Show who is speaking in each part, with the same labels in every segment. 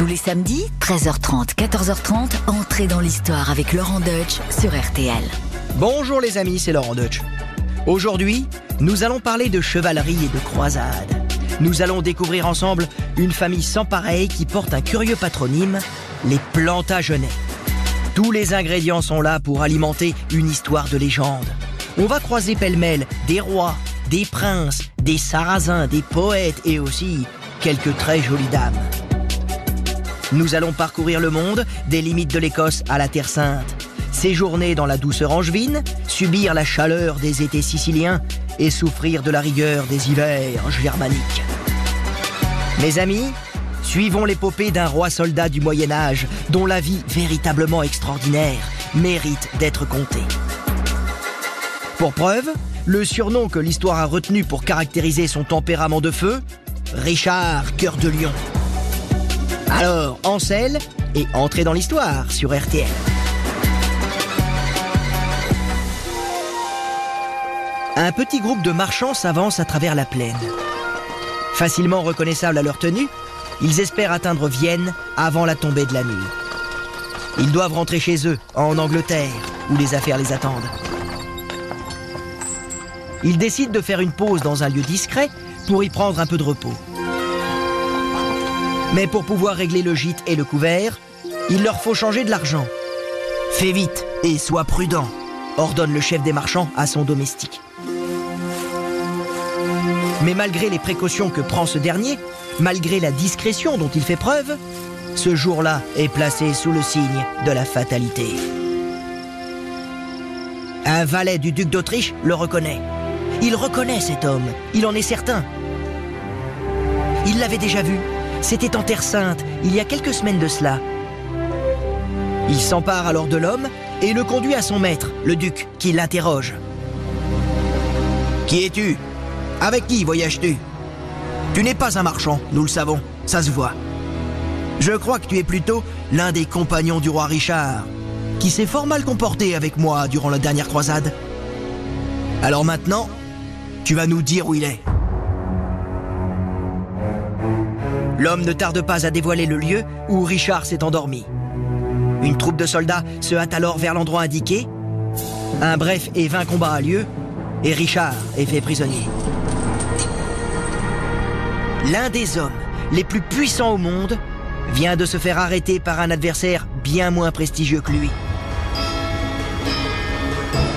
Speaker 1: Tous les samedis, 13h30, 14h30, entrez dans l'histoire avec Laurent Deutsch sur RTL.
Speaker 2: Bonjour les amis, c'est Laurent Deutsch. Aujourd'hui, nous allons parler de chevalerie et de croisade. Nous allons découvrir ensemble une famille sans pareil qui porte un curieux patronyme, les Plantagenets. Tous les ingrédients sont là pour alimenter une histoire de légende. On va croiser pêle-mêle des rois, des princes, des sarrasins, des poètes et aussi quelques très jolies dames. Nous allons parcourir le monde, des limites de l'Écosse à la Terre Sainte, séjourner dans la douceur angevine, subir la chaleur des étés siciliens et souffrir de la rigueur des hivers germaniques. Mes amis, suivons l'épopée d'un roi soldat du Moyen Âge dont la vie véritablement extraordinaire mérite d'être contée. Pour preuve, le surnom que l'histoire a retenu pour caractériser son tempérament de feu, Richard Cœur de Lion. Alors, Ansel et entrez dans l'histoire sur RTL. Un petit groupe de marchands s'avance à travers la plaine. Facilement reconnaissables à leur tenue, ils espèrent atteindre Vienne avant la tombée de la nuit. Ils doivent rentrer chez eux, en Angleterre, où les affaires les attendent. Ils décident de faire une pause dans un lieu discret pour y prendre un peu de repos. Mais pour pouvoir régler le gîte et le couvert, il leur faut changer de l'argent. Fais vite et sois prudent, ordonne le chef des marchands à son domestique. Mais malgré les précautions que prend ce dernier, malgré la discrétion dont il fait preuve, ce jour-là est placé sous le signe de la fatalité. Un valet du duc d'Autriche le reconnaît. Il reconnaît cet homme, il en est certain. Il l'avait déjà vu, c'était en Terre Sainte, il y a quelques semaines de cela. Il s'empare alors de l'homme et le conduit à son maître, le duc, qui l'interroge. Qui es-tu? Avec qui voyages-tu? Tu n'es pas un marchand, nous le savons, ça se voit. Je crois que tu es plutôt l'un des compagnons du roi Richard, qui s'est fort mal comporté avec moi durant la dernière croisade. Alors maintenant, tu vas nous dire où il est. L'homme ne tarde pas à dévoiler le lieu où Richard s'est endormi. Une troupe de soldats se hâte alors vers l'endroit indiqué. Un bref et vain combat a lieu et Richard est fait prisonnier. L'un des hommes les plus puissants au monde vient de se faire arrêter par un adversaire bien moins prestigieux que lui.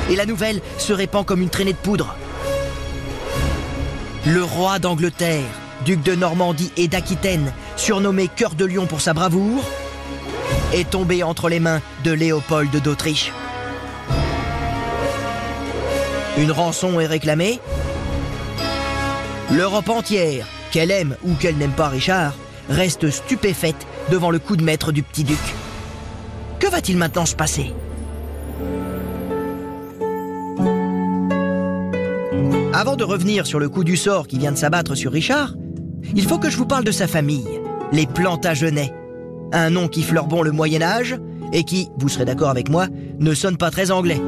Speaker 2: Et la nouvelle se répand comme une traînée de poudre. Le roi d'Angleterre, duc de Normandie et d'Aquitaine, surnommé Cœur de Lion pour sa bravoure, est tombé entre les mains de Léopold d'Autriche. Une rançon est réclamée. L'Europe entière, qu'elle aime ou qu'elle n'aime pas Richard, reste stupéfaite devant le coup de maître du petit duc. Que va-t-il maintenant se passer? Avant de revenir sur le coup du sort qui vient de s'abattre sur Richard, il faut que je vous parle de sa famille, les Plantagenets. Un nom qui fleure bon le Moyen Âge et qui, vous serez d'accord avec moi, ne sonne pas très anglais.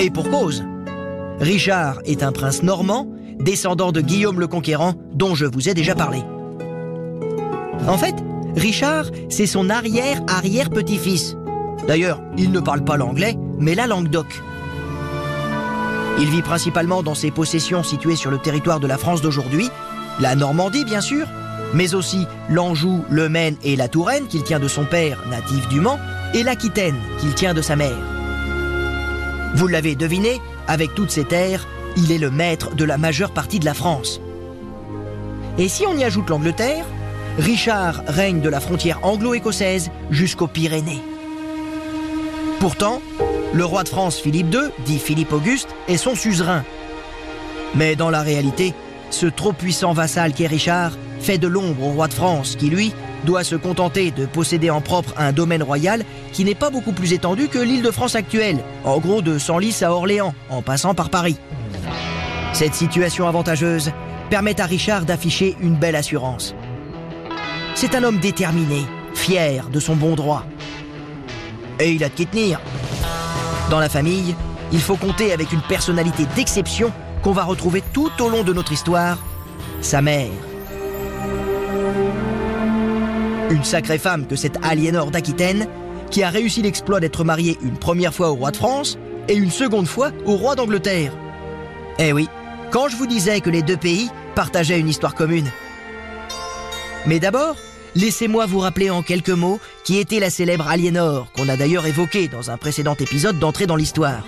Speaker 2: Et pour cause. Richard est un prince normand, descendant de Guillaume le Conquérant, dont je vous ai déjà parlé. En fait, Richard, c'est son arrière-arrière-petit-fils. D'ailleurs, il ne parle pas l'anglais, mais la langue d'oc. Il vit principalement dans ses possessions situées sur le territoire de la France d'aujourd'hui, la Normandie bien sûr, mais aussi l'Anjou, le Maine et la Touraine qu'il tient de son père, natif du Mans, et l'Aquitaine qu'il tient de sa mère. Vous l'avez deviné, avec toutes ces terres, il est le maître de la majeure partie de la France. Et si on y ajoute l'Angleterre, Richard règne de la frontière anglo-écossaise jusqu'aux Pyrénées. Pourtant, le roi de France Philippe II, dit Philippe Auguste, est son suzerain. Mais dans la réalité, ce trop puissant vassal qu'est Richard fait de l'ombre au roi de France qui, lui, doit se contenter de posséder en propre un domaine royal qui n'est pas beaucoup plus étendu que l'île de France actuelle, en gros de Senlis à Orléans, en passant par Paris. Cette situation avantageuse permet à Richard d'afficher une belle assurance. C'est un homme déterminé, fier de son bon droit. Et il a de qui tenir. Dans la famille, il faut compter avec une personnalité d'exception qu'on va retrouver tout au long de notre histoire, sa mère. Une sacrée femme que cette Aliénor d'Aquitaine, qui a réussi l'exploit d'être mariée une première fois au roi de France et une seconde fois au roi d'Angleterre. Eh oui, quand je vous disais que les deux pays partageaient une histoire commune. Mais d'abord, laissez-moi vous rappeler en quelques mots qui était la célèbre Aliénor, qu'on a d'ailleurs évoquée dans un précédent épisode d'entrée dans l'histoire.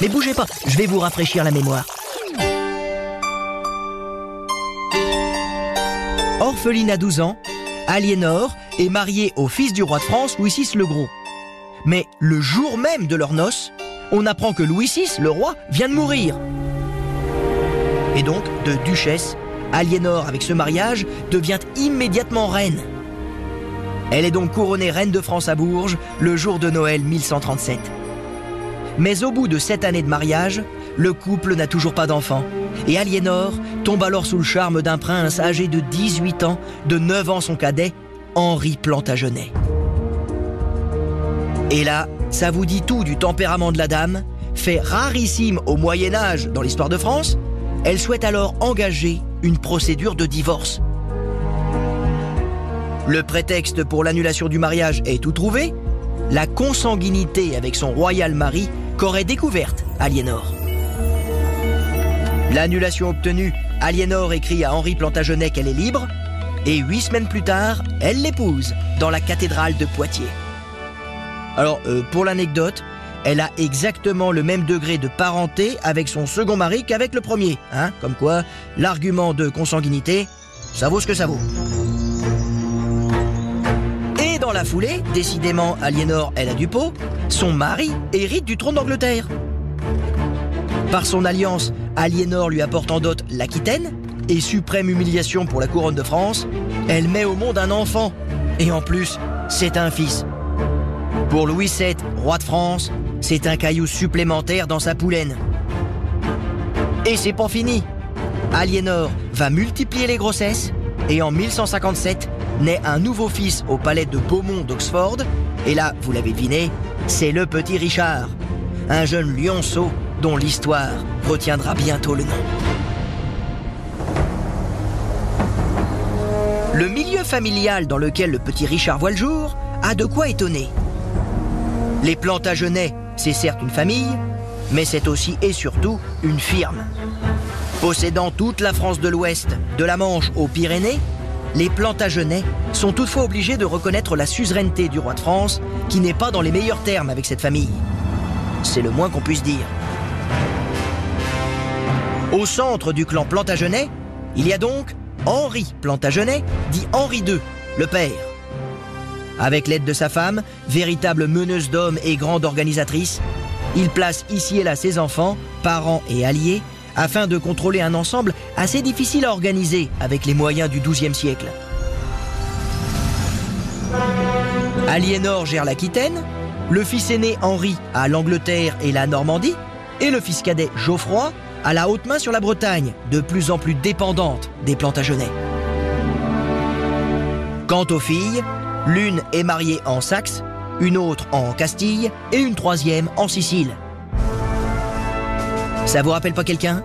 Speaker 2: Mais bougez pas, je vais vous rafraîchir la mémoire. Orpheline à 12 ans, Aliénor est mariée au fils du roi de France, Louis VI le Gros. Mais le jour même de leurs noces, on apprend que Louis VI, le roi, vient de mourir. Et donc, de duchesse, Aliénor, avec ce mariage, devient immédiatement reine. Elle est donc couronnée reine de France à Bourges le jour de Noël 1137. Mais au bout de sept années de mariage, le couple n'a toujours pas d'enfant. Et Aliénor tombe alors sous le charme d'un prince âgé de 18 ans, de 9 ans son cadet, Henri Plantagenet. Et là, ça vous dit tout du tempérament de la dame, fait rarissime au Moyen Âge dans l'histoire de France, elle souhaite alors engager une procédure de divorce. Le prétexte pour l'annulation du mariage est tout trouvé, la consanguinité avec son royal mari qu'aurait découverte Aliénor. L'annulation obtenue, Aliénor écrit à Henri Plantagenet qu'elle est libre, et huit semaines plus tard, elle l'épouse dans la cathédrale de Poitiers. Alors, euh, pour l'anecdote, elle a exactement le même degré de parenté avec son second mari qu'avec le premier. Hein Comme quoi, l'argument de consanguinité, ça vaut ce que ça vaut. Dans la foulée, décidément, Aliénor, elle a du pot, son mari hérite du trône d'Angleterre. Par son alliance, Aliénor lui apporte en dot l'Aquitaine, et suprême humiliation pour la couronne de France, elle met au monde un enfant. Et en plus, c'est un fils. Pour Louis VII, roi de France, c'est un caillou supplémentaire dans sa poulaine. Et c'est pas fini. Aliénor va multiplier les grossesses et en 1157 naît un nouveau fils au palais de Beaumont d'Oxford. Et là, vous l'avez deviné, c'est le petit Richard, un jeune lionceau dont l'histoire retiendra bientôt le nom. Le milieu familial dans lequel le petit Richard voit le jour a de quoi étonner. Les Plantagenets, c'est certes une famille, mais c'est aussi et surtout une firme. Possédant toute la France de l'Ouest, de la Manche aux Pyrénées, les Plantagenets sont toutefois obligés de reconnaître la suzeraineté du roi de France, qui n'est pas dans les meilleurs termes avec cette famille. C'est le moins qu'on puisse dire. Au centre du clan Plantagenet, il y a donc Henri Plantagenet, dit Henri II, le père. Avec l'aide de sa femme, véritable meneuse d'hommes et grande organisatrice, il place ici et là ses enfants, parents et alliés, afin de contrôler un ensemble assez difficile à organiser avec les moyens du XIIe siècle. Aliénor gère l'Aquitaine, le fils aîné Henri à l'Angleterre et la Normandie, et le fils cadet Geoffroy à la haute main sur la Bretagne, de plus en plus dépendante des Plantagenets. Quant aux filles, l'une est mariée en Saxe, une autre en Castille et une troisième en Sicile. Ça vous rappelle pas quelqu'un?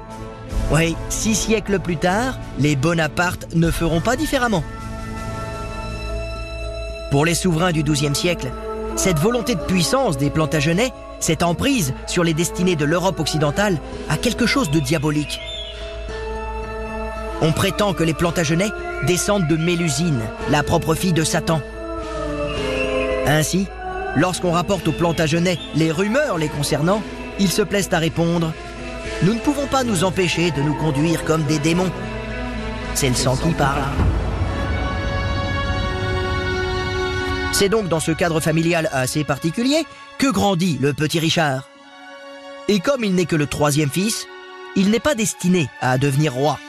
Speaker 2: Oui, six siècles plus tard, les Bonaparte ne feront pas différemment. Pour les souverains du XIIe siècle, cette volonté de puissance des Plantagenets cette emprise sur les destinées de l'Europe occidentale a quelque chose de diabolique. On prétend que les Plantagenets descendent de Mélusine, la propre fille de Satan. Ainsi, lorsqu'on rapporte aux Plantagenets les rumeurs les concernant, ils se plaisent à répondre Nous ne pouvons pas nous empêcher de nous conduire comme des démons. C'est le sang qui parle. C'est donc dans ce cadre familial assez particulier que grandit le petit Richard. Et comme il n'est que le troisième fils, il n'est pas destiné à devenir roi.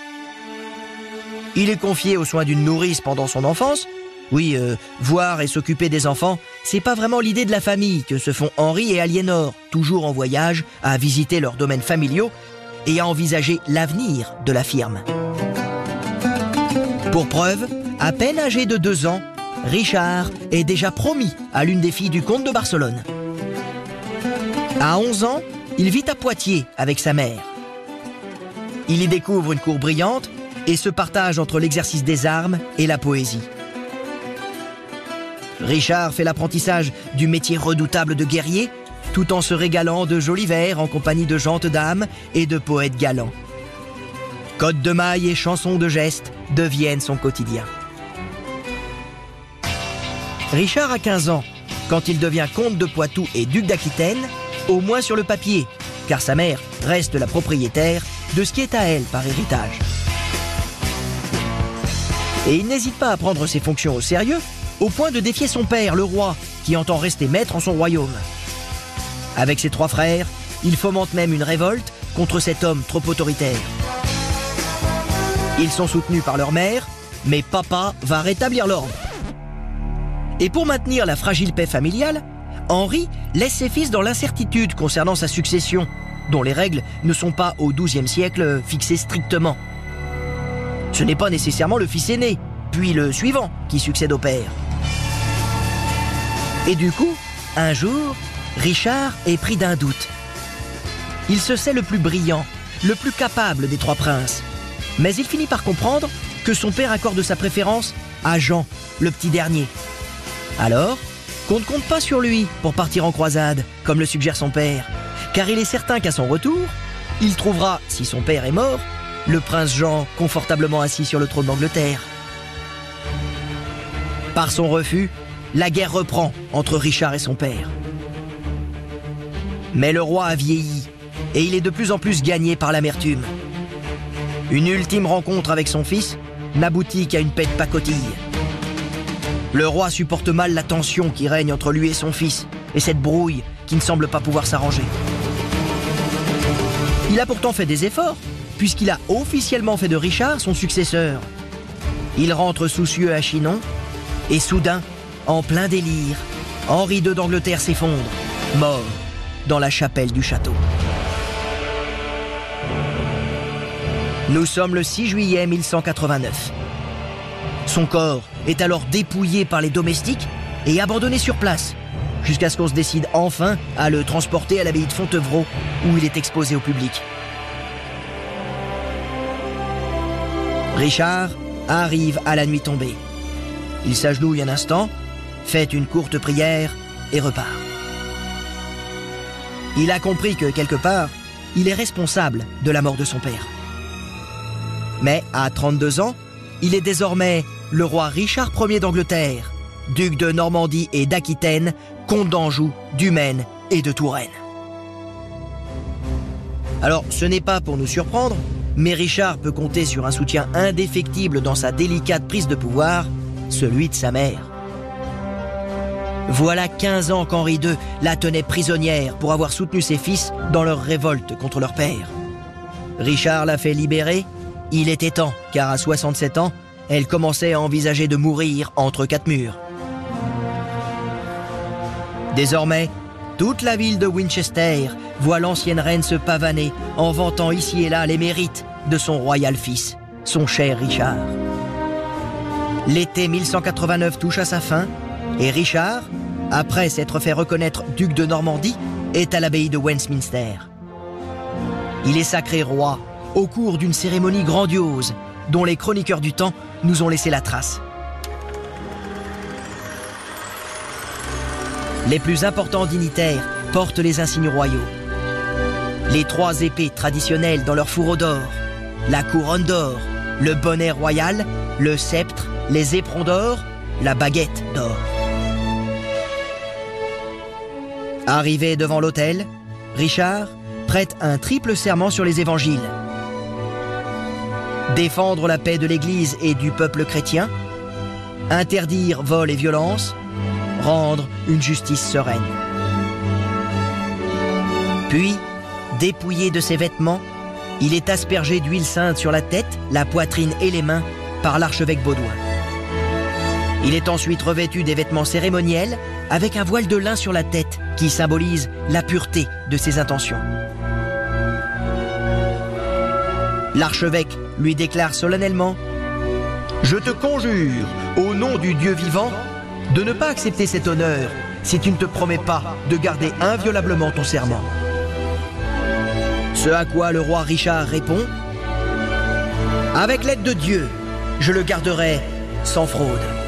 Speaker 2: Il est confié aux soins d'une nourrice pendant son enfance. Oui, euh, voir et s'occuper des enfants, c'est pas vraiment l'idée de la famille que se font Henri et Aliénor, toujours en voyage, à visiter leurs domaines familiaux et à envisager l'avenir de la firme. Pour preuve, à peine âgé de deux ans, Richard est déjà promis à l'une des filles du comte de Barcelone. À 11 ans, il vit à Poitiers avec sa mère. Il y découvre une cour brillante et se partage entre l'exercice des armes et la poésie. Richard fait l'apprentissage du métier redoutable de guerrier, tout en se régalant de jolis vers en compagnie de gentes dames et de poètes galants. Code de maille et chansons de gestes deviennent son quotidien. Richard a 15 ans quand il devient comte de Poitou et duc d'Aquitaine, au moins sur le papier, car sa mère reste la propriétaire de ce qui est à elle par héritage. Et il n'hésite pas à prendre ses fonctions au sérieux, au point de défier son père, le roi, qui entend rester maître en son royaume. Avec ses trois frères, il fomente même une révolte contre cet homme trop autoritaire. Ils sont soutenus par leur mère, mais papa va rétablir l'ordre. Et pour maintenir la fragile paix familiale, Henri laisse ses fils dans l'incertitude concernant sa succession, dont les règles ne sont pas au XIIe siècle fixées strictement. Ce n'est pas nécessairement le fils aîné, puis le suivant, qui succède au père. Et du coup, un jour, Richard est pris d'un doute. Il se sait le plus brillant, le plus capable des trois princes. Mais il finit par comprendre que son père accorde sa préférence à Jean, le petit dernier. Alors, qu'on ne compte pas sur lui pour partir en croisade, comme le suggère son père, car il est certain qu'à son retour, il trouvera, si son père est mort, le prince Jean confortablement assis sur le trône d'Angleterre. Par son refus, la guerre reprend entre Richard et son père. Mais le roi a vieilli et il est de plus en plus gagné par l'amertume. Une ultime rencontre avec son fils n'aboutit qu'à une paix de pacotille. Le roi supporte mal la tension qui règne entre lui et son fils et cette brouille qui ne semble pas pouvoir s'arranger. Il a pourtant fait des efforts, puisqu'il a officiellement fait de Richard son successeur. Il rentre soucieux à Chinon, et soudain, en plein délire, Henri II d'Angleterre s'effondre, mort dans la chapelle du château. Nous sommes le 6 juillet 1189. Son corps est alors dépouillé par les domestiques et abandonné sur place, jusqu'à ce qu'on se décide enfin à le transporter à l'abbaye de Fontevraud, où il est exposé au public. Richard arrive à la nuit tombée. Il s'agenouille un instant, fait une courte prière et repart. Il a compris que, quelque part, il est responsable de la mort de son père. Mais à 32 ans, il est désormais le roi Richard Ier d'Angleterre, duc de Normandie et d'Aquitaine, comte d'Anjou, du Maine et de Touraine. Alors, ce n'est pas pour nous surprendre, mais Richard peut compter sur un soutien indéfectible dans sa délicate prise de pouvoir, celui de sa mère. Voilà 15 ans qu'Henri II la tenait prisonnière pour avoir soutenu ses fils dans leur révolte contre leur père. Richard l'a fait libérer. Il était temps, car à 67 ans, elle commençait à envisager de mourir entre quatre murs. Désormais, toute la ville de Winchester voit l'ancienne reine se pavaner en vantant ici et là les mérites de son royal fils, son cher Richard. L'été 1189 touche à sa fin et Richard, après s'être fait reconnaître duc de Normandie, est à l'abbaye de Westminster. Il est sacré roi au cours d'une cérémonie grandiose dont les chroniqueurs du temps nous ont laissé la trace. Les plus importants dignitaires portent les insignes royaux. Les trois épées traditionnelles dans leur fourreau d'or, la couronne d'or, le bonnet royal, le sceptre, les éperons d'or, la baguette d'or. Arrivé devant l'autel, Richard prête un triple serment sur les évangiles. Défendre la paix de l'Église et du peuple chrétien, interdire vol et violence, rendre une justice sereine. Puis, dépouillé de ses vêtements, il est aspergé d'huile sainte sur la tête, la poitrine et les mains par l'archevêque Baudouin. Il est ensuite revêtu des vêtements cérémoniels avec un voile de lin sur la tête qui symbolise la pureté de ses intentions. L'archevêque lui déclare solennellement ⁇ Je te conjure, au nom du Dieu vivant, de ne pas accepter cet honneur si tu ne te promets pas de garder inviolablement ton serment. Ce à quoi le roi Richard répond ⁇ Avec l'aide de Dieu, je le garderai sans fraude.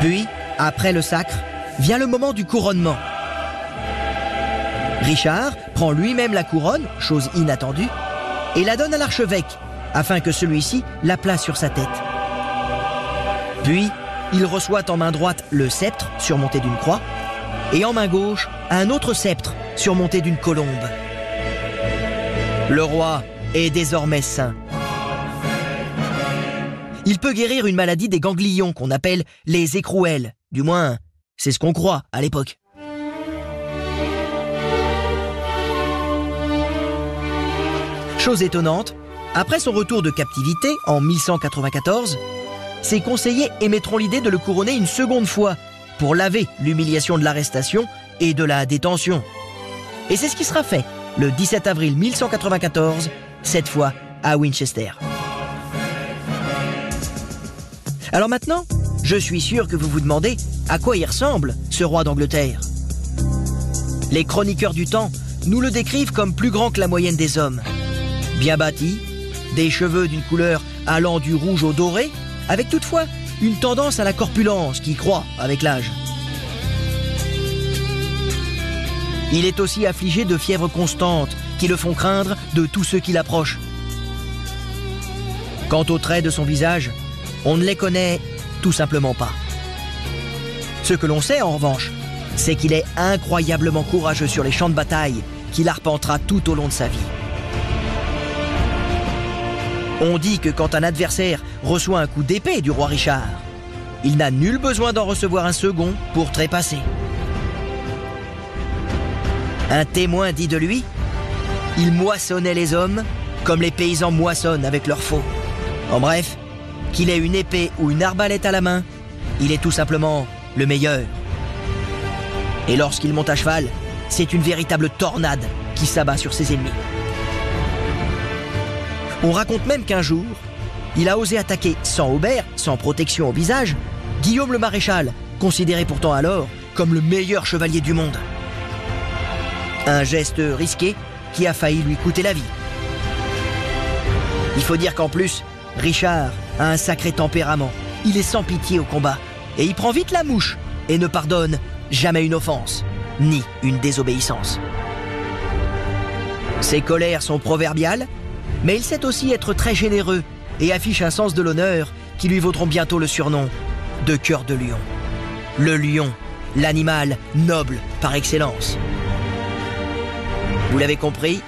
Speaker 2: Puis, après le sacre, vient le moment du couronnement. Richard prend lui-même la couronne, chose inattendue, et la donne à l'archevêque, afin que celui-ci la place sur sa tête. Puis, il reçoit en main droite le sceptre surmonté d'une croix, et en main gauche un autre sceptre surmonté d'une colombe. Le roi est désormais saint. Il peut guérir une maladie des ganglions qu'on appelle les écrouelles. Du moins, c'est ce qu'on croit à l'époque. Chose étonnante, après son retour de captivité en 1194, ses conseillers émettront l'idée de le couronner une seconde fois pour laver l'humiliation de l'arrestation et de la détention. Et c'est ce qui sera fait le 17 avril 1194, cette fois à Winchester. Alors maintenant, je suis sûr que vous vous demandez à quoi il ressemble, ce roi d'Angleterre. Les chroniqueurs du temps nous le décrivent comme plus grand que la moyenne des hommes. Bien bâti, des cheveux d'une couleur allant du rouge au doré, avec toutefois une tendance à la corpulence qui croît avec l'âge. Il est aussi affligé de fièvres constantes qui le font craindre de tous ceux qui l'approchent. Quant aux traits de son visage, on ne les connaît tout simplement pas. Ce que l'on sait en revanche, c'est qu'il est incroyablement courageux sur les champs de bataille qu'il arpentera tout au long de sa vie. On dit que quand un adversaire reçoit un coup d'épée du roi Richard, il n'a nul besoin d'en recevoir un second pour trépasser. Un témoin dit de lui Il moissonnait les hommes comme les paysans moissonnent avec leurs faux. En bref, qu'il ait une épée ou une arbalète à la main, il est tout simplement le meilleur. Et lorsqu'il monte à cheval, c'est une véritable tornade qui s'abat sur ses ennemis. On raconte même qu'un jour, il a osé attaquer sans aubert, sans protection au visage, Guillaume le maréchal, considéré pourtant alors comme le meilleur chevalier du monde. Un geste risqué qui a failli lui coûter la vie. Il faut dire qu'en plus, Richard a un sacré tempérament. Il est sans pitié au combat. Et il prend vite la mouche et ne pardonne jamais une offense, ni une désobéissance. Ses colères sont proverbiales, mais il sait aussi être très généreux et affiche un sens de l'honneur qui lui vaudront bientôt le surnom de cœur de lion. Le lion, l'animal noble par excellence. Vous l'avez compris,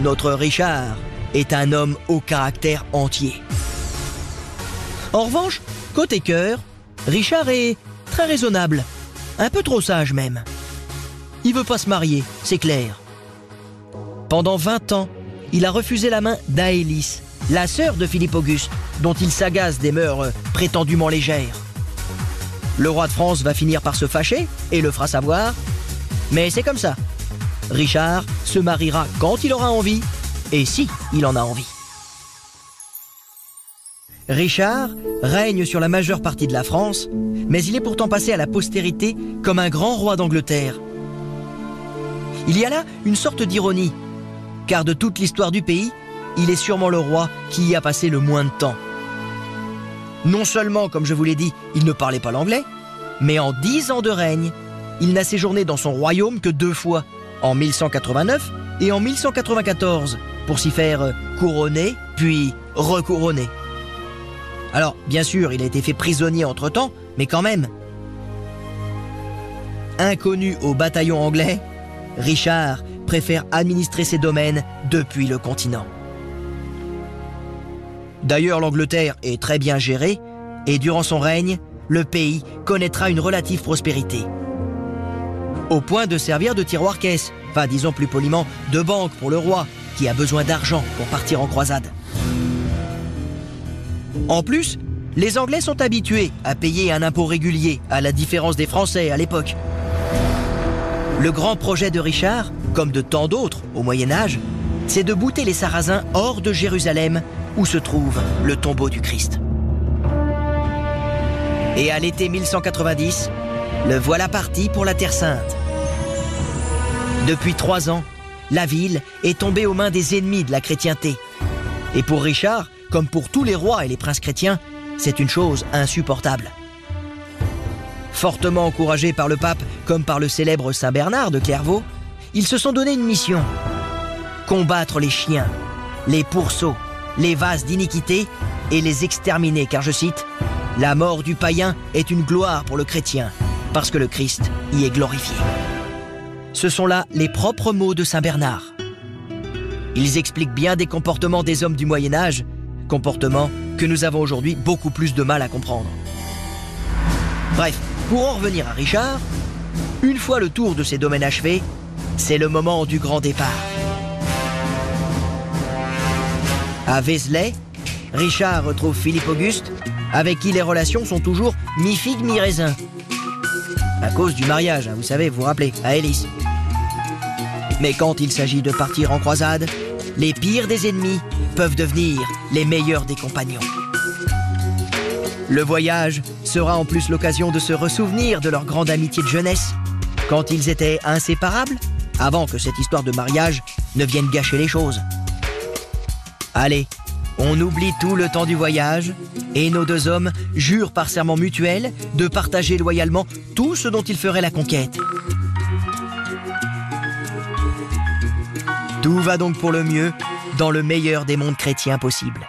Speaker 2: notre Richard est un homme au caractère entier. En revanche, côté cœur, Richard est très raisonnable, un peu trop sage même. Il veut pas se marier, c'est clair. Pendant 20 ans, il a refusé la main d'Aélis, la sœur de Philippe Auguste, dont il s'agace des mœurs prétendument légères. Le roi de France va finir par se fâcher et le fera savoir, mais c'est comme ça. Richard se mariera quand il aura envie et si il en a envie. Richard règne sur la majeure partie de la France, mais il est pourtant passé à la postérité comme un grand roi d'Angleterre. Il y a là une sorte d'ironie, car de toute l'histoire du pays, il est sûrement le roi qui y a passé le moins de temps. Non seulement, comme je vous l'ai dit, il ne parlait pas l'anglais, mais en dix ans de règne, il n'a séjourné dans son royaume que deux fois, en 1189 et en 1194, pour s'y faire couronner, puis recouronner. Alors, bien sûr, il a été fait prisonnier entre-temps, mais quand même. Inconnu au bataillon anglais, Richard préfère administrer ses domaines depuis le continent. D'ailleurs, l'Angleterre est très bien gérée, et durant son règne, le pays connaîtra une relative prospérité au point de servir de tiroir-caisse, enfin disons plus poliment, de banque pour le roi, qui a besoin d'argent pour partir en croisade. En plus, les Anglais sont habitués à payer un impôt régulier, à la différence des Français à l'époque. Le grand projet de Richard, comme de tant d'autres au Moyen Âge, c'est de bouter les Sarrasins hors de Jérusalem, où se trouve le tombeau du Christ. Et à l'été 1190, le voilà parti pour la Terre Sainte. Depuis trois ans, la ville est tombée aux mains des ennemis de la chrétienté. Et pour Richard, comme pour tous les rois et les princes chrétiens, c'est une chose insupportable. fortement encouragés par le pape comme par le célèbre Saint Bernard de Clairvaux, ils se sont donné une mission. Combattre les chiens, les pourceaux, les vases d'iniquité et les exterminer, car je cite, La mort du païen est une gloire pour le chrétien, parce que le Christ y est glorifié. Ce sont là les propres mots de Saint Bernard. Ils expliquent bien des comportements des hommes du Moyen Âge, comportements que nous avons aujourd'hui beaucoup plus de mal à comprendre. Bref, pour en revenir à Richard, une fois le tour de ses domaines achevé, c'est le moment du grand départ. À Vézelay, Richard retrouve Philippe Auguste, avec qui les relations sont toujours mi-figue, mi-raisin. À cause du mariage, hein, vous savez, vous vous rappelez, à Hélice. Mais quand il s'agit de partir en croisade, les pires des ennemis peuvent devenir les meilleurs des compagnons. Le voyage sera en plus l'occasion de se ressouvenir de leur grande amitié de jeunesse, quand ils étaient inséparables, avant que cette histoire de mariage ne vienne gâcher les choses. Allez, on oublie tout le temps du voyage et nos deux hommes jurent par serment mutuel de partager loyalement tout ce dont ils feraient la conquête. Tout va donc pour le mieux dans le meilleur des mondes chrétiens possibles.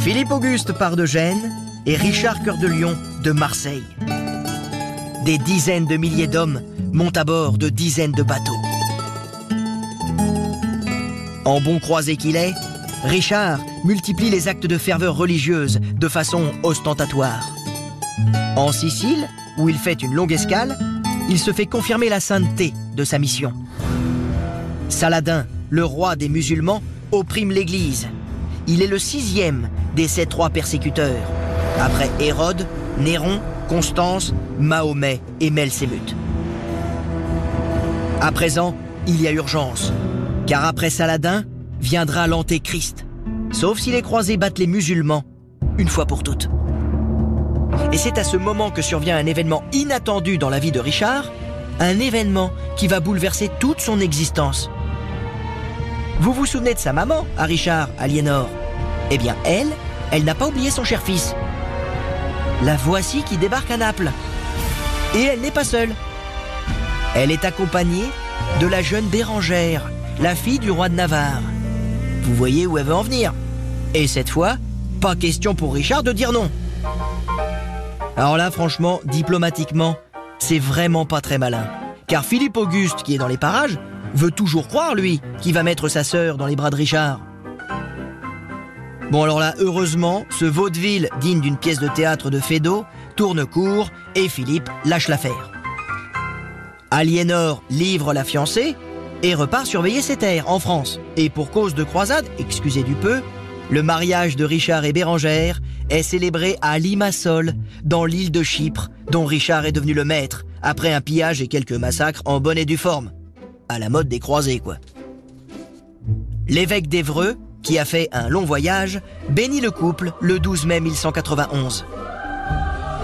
Speaker 2: Philippe Auguste part de Gênes et Richard Cœur de Lion de Marseille. Des dizaines de milliers d'hommes montent à bord de dizaines de bateaux. En bon croisé qu'il est, Richard multiplie les actes de ferveur religieuse de façon ostentatoire. En Sicile, où il fait une longue escale, il se fait confirmer la sainteté de sa mission. Saladin, le roi des musulmans, opprime l'Église. Il est le sixième des sept rois persécuteurs, après Hérode, Néron, Constance, Mahomet et Melsémut. À présent, il y a urgence, car après Saladin viendra l'Antéchrist, sauf si les croisés battent les musulmans, une fois pour toutes. Et c'est à ce moment que survient un événement inattendu dans la vie de Richard, un événement qui va bouleverser toute son existence. Vous vous souvenez de sa maman, à Richard, Aliénor? Eh bien, elle, elle n'a pas oublié son cher fils. La voici qui débarque à Naples. Et elle n'est pas seule. Elle est accompagnée de la jeune Bérangère, la fille du roi de Navarre. Vous voyez où elle veut en venir. Et cette fois, pas question pour Richard de dire non. Alors là, franchement, diplomatiquement, c'est vraiment pas très malin. Car Philippe Auguste, qui est dans les parages, veut toujours croire, lui, qu'il va mettre sa sœur dans les bras de Richard. Bon alors là, heureusement, ce vaudeville digne d'une pièce de théâtre de Fédot tourne court et Philippe lâche l'affaire. Aliénor livre la fiancée et repart surveiller ses terres en France. Et pour cause de croisade, excusez du peu, le mariage de Richard et Bérangère est célébré à Limassol, dans l'île de Chypre, dont Richard est devenu le maître, après un pillage et quelques massacres en bonne et due forme. À la mode des croisés, quoi. L'évêque d'Evreux, qui a fait un long voyage, bénit le couple le 12 mai 1191.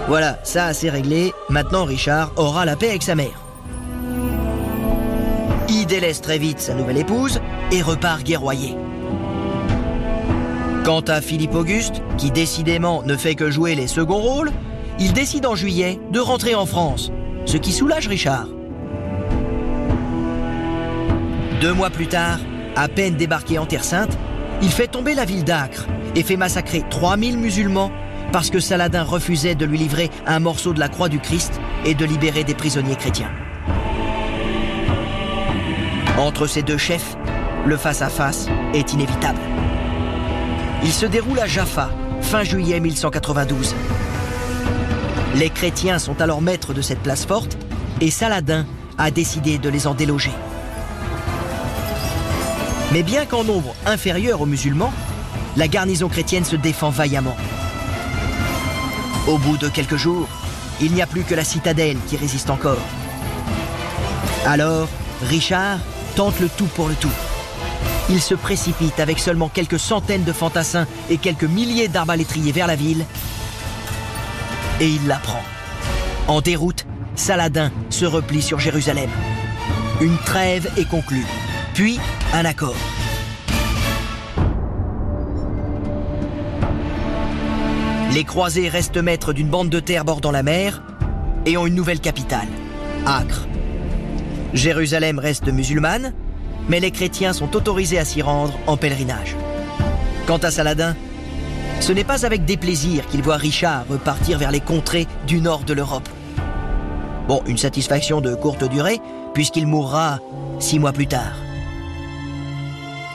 Speaker 2: Voilà, ça c'est réglé, maintenant Richard aura la paix avec sa mère. Il délaisse très vite sa nouvelle épouse et repart guerroyer. Quant à Philippe Auguste, qui décidément ne fait que jouer les seconds rôles, il décide en juillet de rentrer en France, ce qui soulage Richard. Deux mois plus tard, à peine débarqué en Terre Sainte, il fait tomber la ville d'Acre et fait massacrer 3000 musulmans parce que Saladin refusait de lui livrer un morceau de la croix du Christ et de libérer des prisonniers chrétiens. Entre ces deux chefs, le face-à-face est inévitable. Il se déroule à Jaffa, fin juillet 1192. Les chrétiens sont alors maîtres de cette place forte et Saladin a décidé de les en déloger. Mais bien qu'en nombre inférieur aux musulmans, la garnison chrétienne se défend vaillamment. Au bout de quelques jours, il n'y a plus que la citadelle qui résiste encore. Alors, Richard tente le tout pour le tout. Il se précipite avec seulement quelques centaines de fantassins et quelques milliers d'arbalétriers vers la ville. Et il la prend. En déroute, Saladin se replie sur Jérusalem. Une trêve est conclue, puis un accord. Les croisés restent maîtres d'une bande de terre bordant la mer et ont une nouvelle capitale, Acre. Jérusalem reste musulmane, mais les chrétiens sont autorisés à s'y rendre en pèlerinage. Quant à Saladin, ce n'est pas avec déplaisir qu'il voit Richard repartir vers les contrées du nord de l'Europe. Bon, une satisfaction de courte durée, puisqu'il mourra six mois plus tard.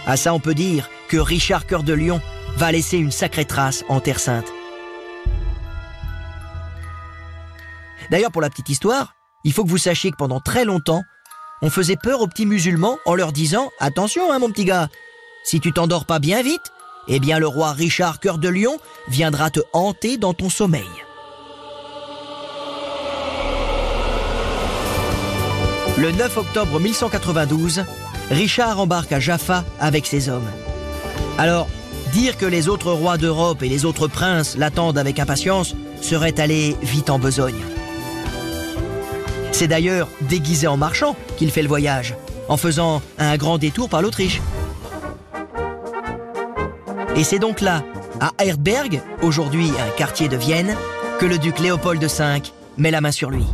Speaker 2: À ça, on peut dire que Richard Cœur de Lion va laisser une sacrée trace en Terre Sainte. D'ailleurs, pour la petite histoire, il faut que vous sachiez que pendant très longtemps, on faisait peur aux petits musulmans en leur disant Attention, hein, mon petit gars, si tu t'endors pas bien vite, eh bien le roi Richard Cœur de Lion viendra te hanter dans ton sommeil. Le 9 octobre 1192, Richard embarque à Jaffa avec ses hommes. Alors, dire que les autres rois d'Europe et les autres princes l'attendent avec impatience serait aller vite en besogne. C'est d'ailleurs déguisé en marchand qu'il fait le voyage, en faisant un grand détour par l'Autriche. Et c'est donc là, à Erdberg, aujourd'hui un quartier de Vienne, que le duc Léopold V met la main sur lui.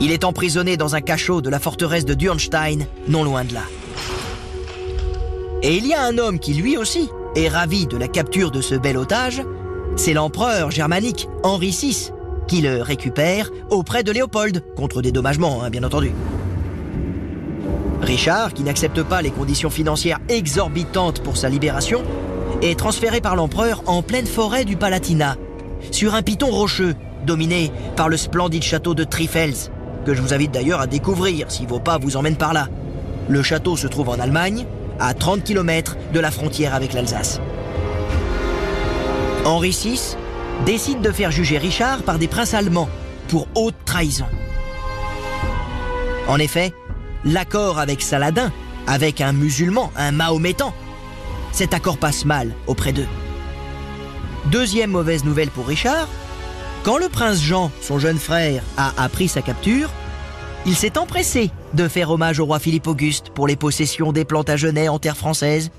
Speaker 2: Il est emprisonné dans un cachot de la forteresse de Dürnstein, non loin de là. Et il y a un homme qui lui aussi est ravi de la capture de ce bel otage, c'est l'empereur germanique Henri VI, qui le récupère auprès de Léopold, contre dédommagement, hein, bien entendu. Richard, qui n'accepte pas les conditions financières exorbitantes pour sa libération, est transféré par l'empereur en pleine forêt du Palatinat, sur un piton rocheux, dominé par le splendide château de Trifels, que je vous invite d'ailleurs à découvrir si vos pas vous emmènent par là. Le château se trouve en Allemagne, à 30 km de la frontière avec l'Alsace. Henri VI décide de faire juger Richard par des princes allemands pour haute trahison. En effet, l'accord avec Saladin, avec un musulman, un mahométan, cet accord passe mal auprès d'eux. Deuxième mauvaise nouvelle pour Richard, quand le prince Jean, son jeune frère, a appris sa capture, il s'est empressé de faire hommage au roi Philippe Auguste pour les possessions des Plantagenets en terre française.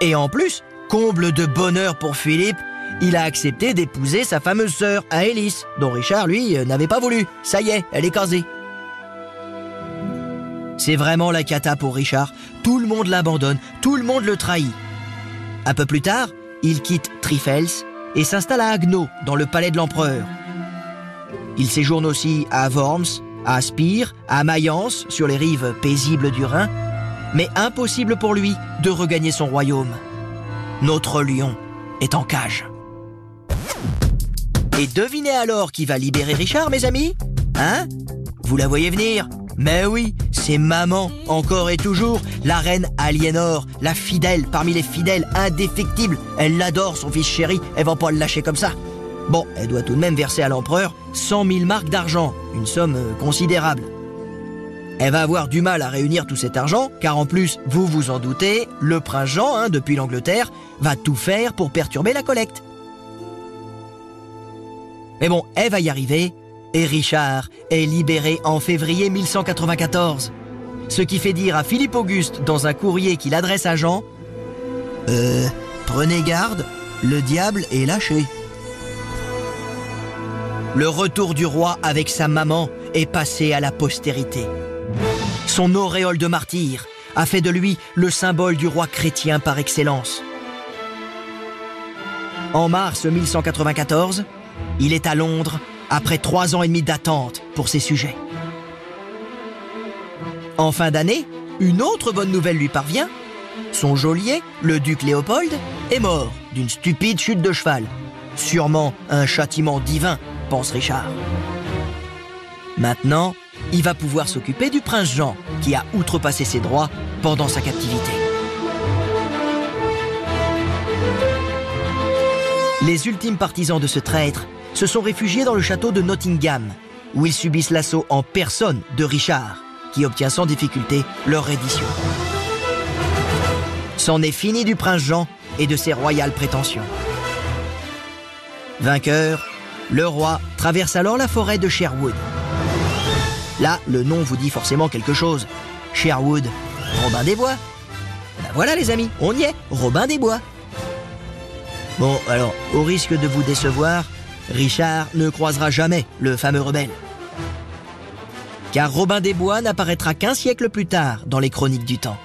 Speaker 2: Et en plus, Comble de bonheur pour Philippe, il a accepté d'épouser sa fameuse sœur, Aélis, dont Richard, lui, euh, n'avait pas voulu. Ça y est, elle est casée. C'est vraiment la cata pour Richard. Tout le monde l'abandonne, tout le monde le trahit. Un peu plus tard, il quitte Trifels et s'installe à Agno, dans le palais de l'empereur. Il séjourne aussi à Worms, à Spire, à Mayence, sur les rives paisibles du Rhin, mais impossible pour lui de regagner son royaume. Notre lion est en cage. Et devinez alors qui va libérer Richard, mes amis? Hein? Vous la voyez venir? Mais oui, c'est maman, encore et toujours, la reine Aliénor, la fidèle parmi les fidèles, indéfectible. Elle l'adore, son fils chéri, elle va pas le lâcher comme ça. Bon, elle doit tout de même verser à l'empereur 100 000 marques d'argent, une somme euh, considérable. Elle va avoir du mal à réunir tout cet argent, car en plus, vous vous en doutez, le prince Jean, hein, depuis l'Angleterre, va tout faire pour perturber la collecte. Mais bon, elle va y arriver, et Richard est libéré en février 1194. Ce qui fait dire à Philippe Auguste dans un courrier qu'il adresse à Jean Euh, prenez garde, le diable est lâché. Le retour du roi avec sa maman est passé à la postérité. Son auréole de martyr a fait de lui le symbole du roi chrétien par excellence. En mars 1194, il est à Londres après trois ans et demi d'attente pour ses sujets. En fin d'année, une autre bonne nouvelle lui parvient. Son geôlier, le duc Léopold, est mort d'une stupide chute de cheval. Sûrement un châtiment divin, pense Richard. Maintenant, il va pouvoir s'occuper du prince Jean, qui a outrepassé ses droits pendant sa captivité. Les ultimes partisans de ce traître se sont réfugiés dans le château de Nottingham, où ils subissent l'assaut en personne de Richard, qui obtient sans difficulté leur reddition. C'en est fini du prince Jean et de ses royales prétentions. Vainqueur, le roi traverse alors la forêt de Sherwood. Là, le nom vous dit forcément quelque chose. Sherwood, Robin des Bois. Ben voilà les amis, on y est, Robin des Bois. Bon, alors, au risque de vous décevoir, Richard ne croisera jamais le fameux rebelle. Car Robin des Bois n'apparaîtra qu'un siècle plus tard dans les chroniques du temps.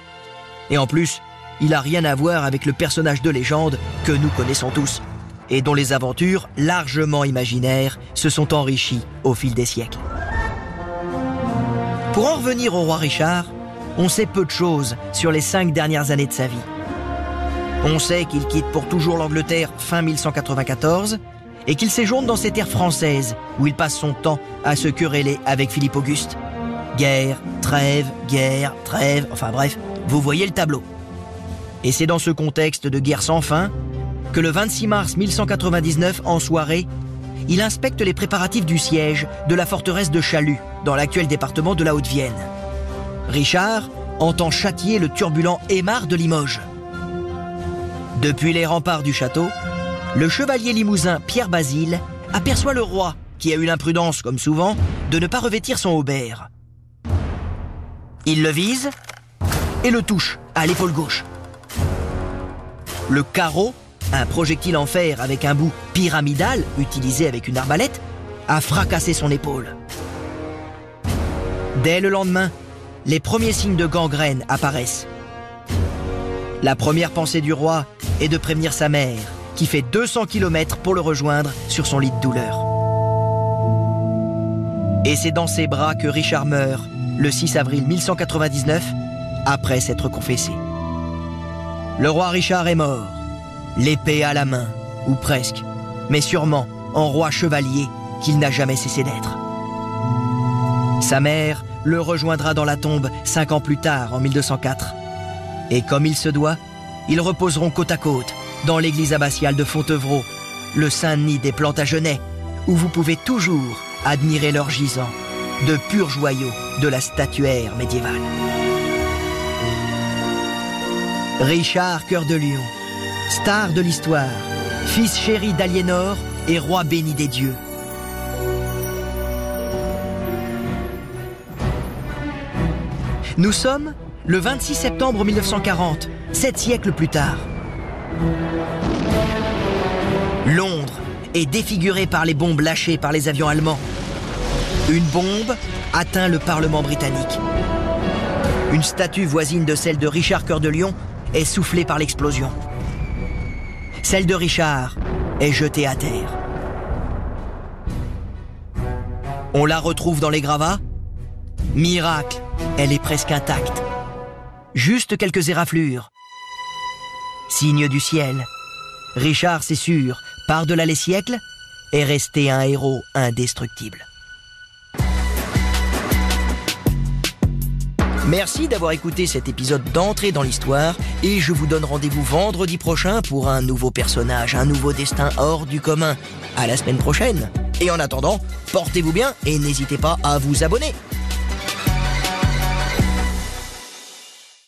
Speaker 2: Et en plus, il a rien à voir avec le personnage de légende que nous connaissons tous, et dont les aventures, largement imaginaires, se sont enrichies au fil des siècles. Pour en revenir au roi Richard, on sait peu de choses sur les cinq dernières années de sa vie. On sait qu'il quitte pour toujours l'Angleterre fin 1194 et qu'il séjourne dans ces terres françaises où il passe son temps à se quereller avec Philippe Auguste. Guerre, trêve, guerre, trêve, enfin bref, vous voyez le tableau. Et c'est dans ce contexte de guerre sans fin que le 26 mars 1199, en soirée, il inspecte les préparatifs du siège de la forteresse de Chalut, dans l'actuel département de la Haute-Vienne. Richard entend châtier le turbulent Aymar de Limoges. Depuis les remparts du château, le chevalier limousin Pierre Basile aperçoit le roi, qui a eu l'imprudence, comme souvent, de ne pas revêtir son aubert. Il le vise et le touche à l'épaule gauche. Le carreau, un projectile en fer avec un bout pyramidal utilisé avec une arbalète, a fracassé son épaule. Dès le lendemain, les premiers signes de gangrène apparaissent. La première pensée du roi est de prévenir sa mère, qui fait 200 km pour le rejoindre sur son lit de douleur. Et c'est dans ses bras que Richard meurt le 6 avril 1199, après s'être confessé. Le roi Richard est mort, l'épée à la main, ou presque, mais sûrement en roi chevalier qu'il n'a jamais cessé d'être. Sa mère le rejoindra dans la tombe cinq ans plus tard, en 1204. Et comme il se doit, ils reposeront côte à côte dans l'église abbatiale de Fontevraud, le Saint-Denis des Plantagenets, où vous pouvez toujours admirer leurs gisants, de purs joyaux de la statuaire médiévale. Richard Cœur de Lion, star de l'histoire, fils chéri d'Aliénor et roi béni des dieux. Nous sommes le 26 septembre 1940, sept siècles plus tard. Londres est défigurée par les bombes lâchées par les avions allemands. Une bombe atteint le Parlement britannique. Une statue voisine de celle de Richard Cœur de Lion est soufflée par l'explosion. Celle de Richard est jetée à terre. On la retrouve dans les gravats. Miracle, elle est presque intacte. Juste quelques éraflures. Signe du ciel. Richard, c'est sûr, par-delà les siècles, est resté un héros indestructible. Merci d'avoir écouté cet épisode d'entrée dans l'histoire et je vous donne rendez-vous vendredi prochain pour un nouveau personnage, un nouveau destin hors du commun. À la semaine prochaine. Et en attendant, portez-vous bien et n'hésitez pas à vous abonner.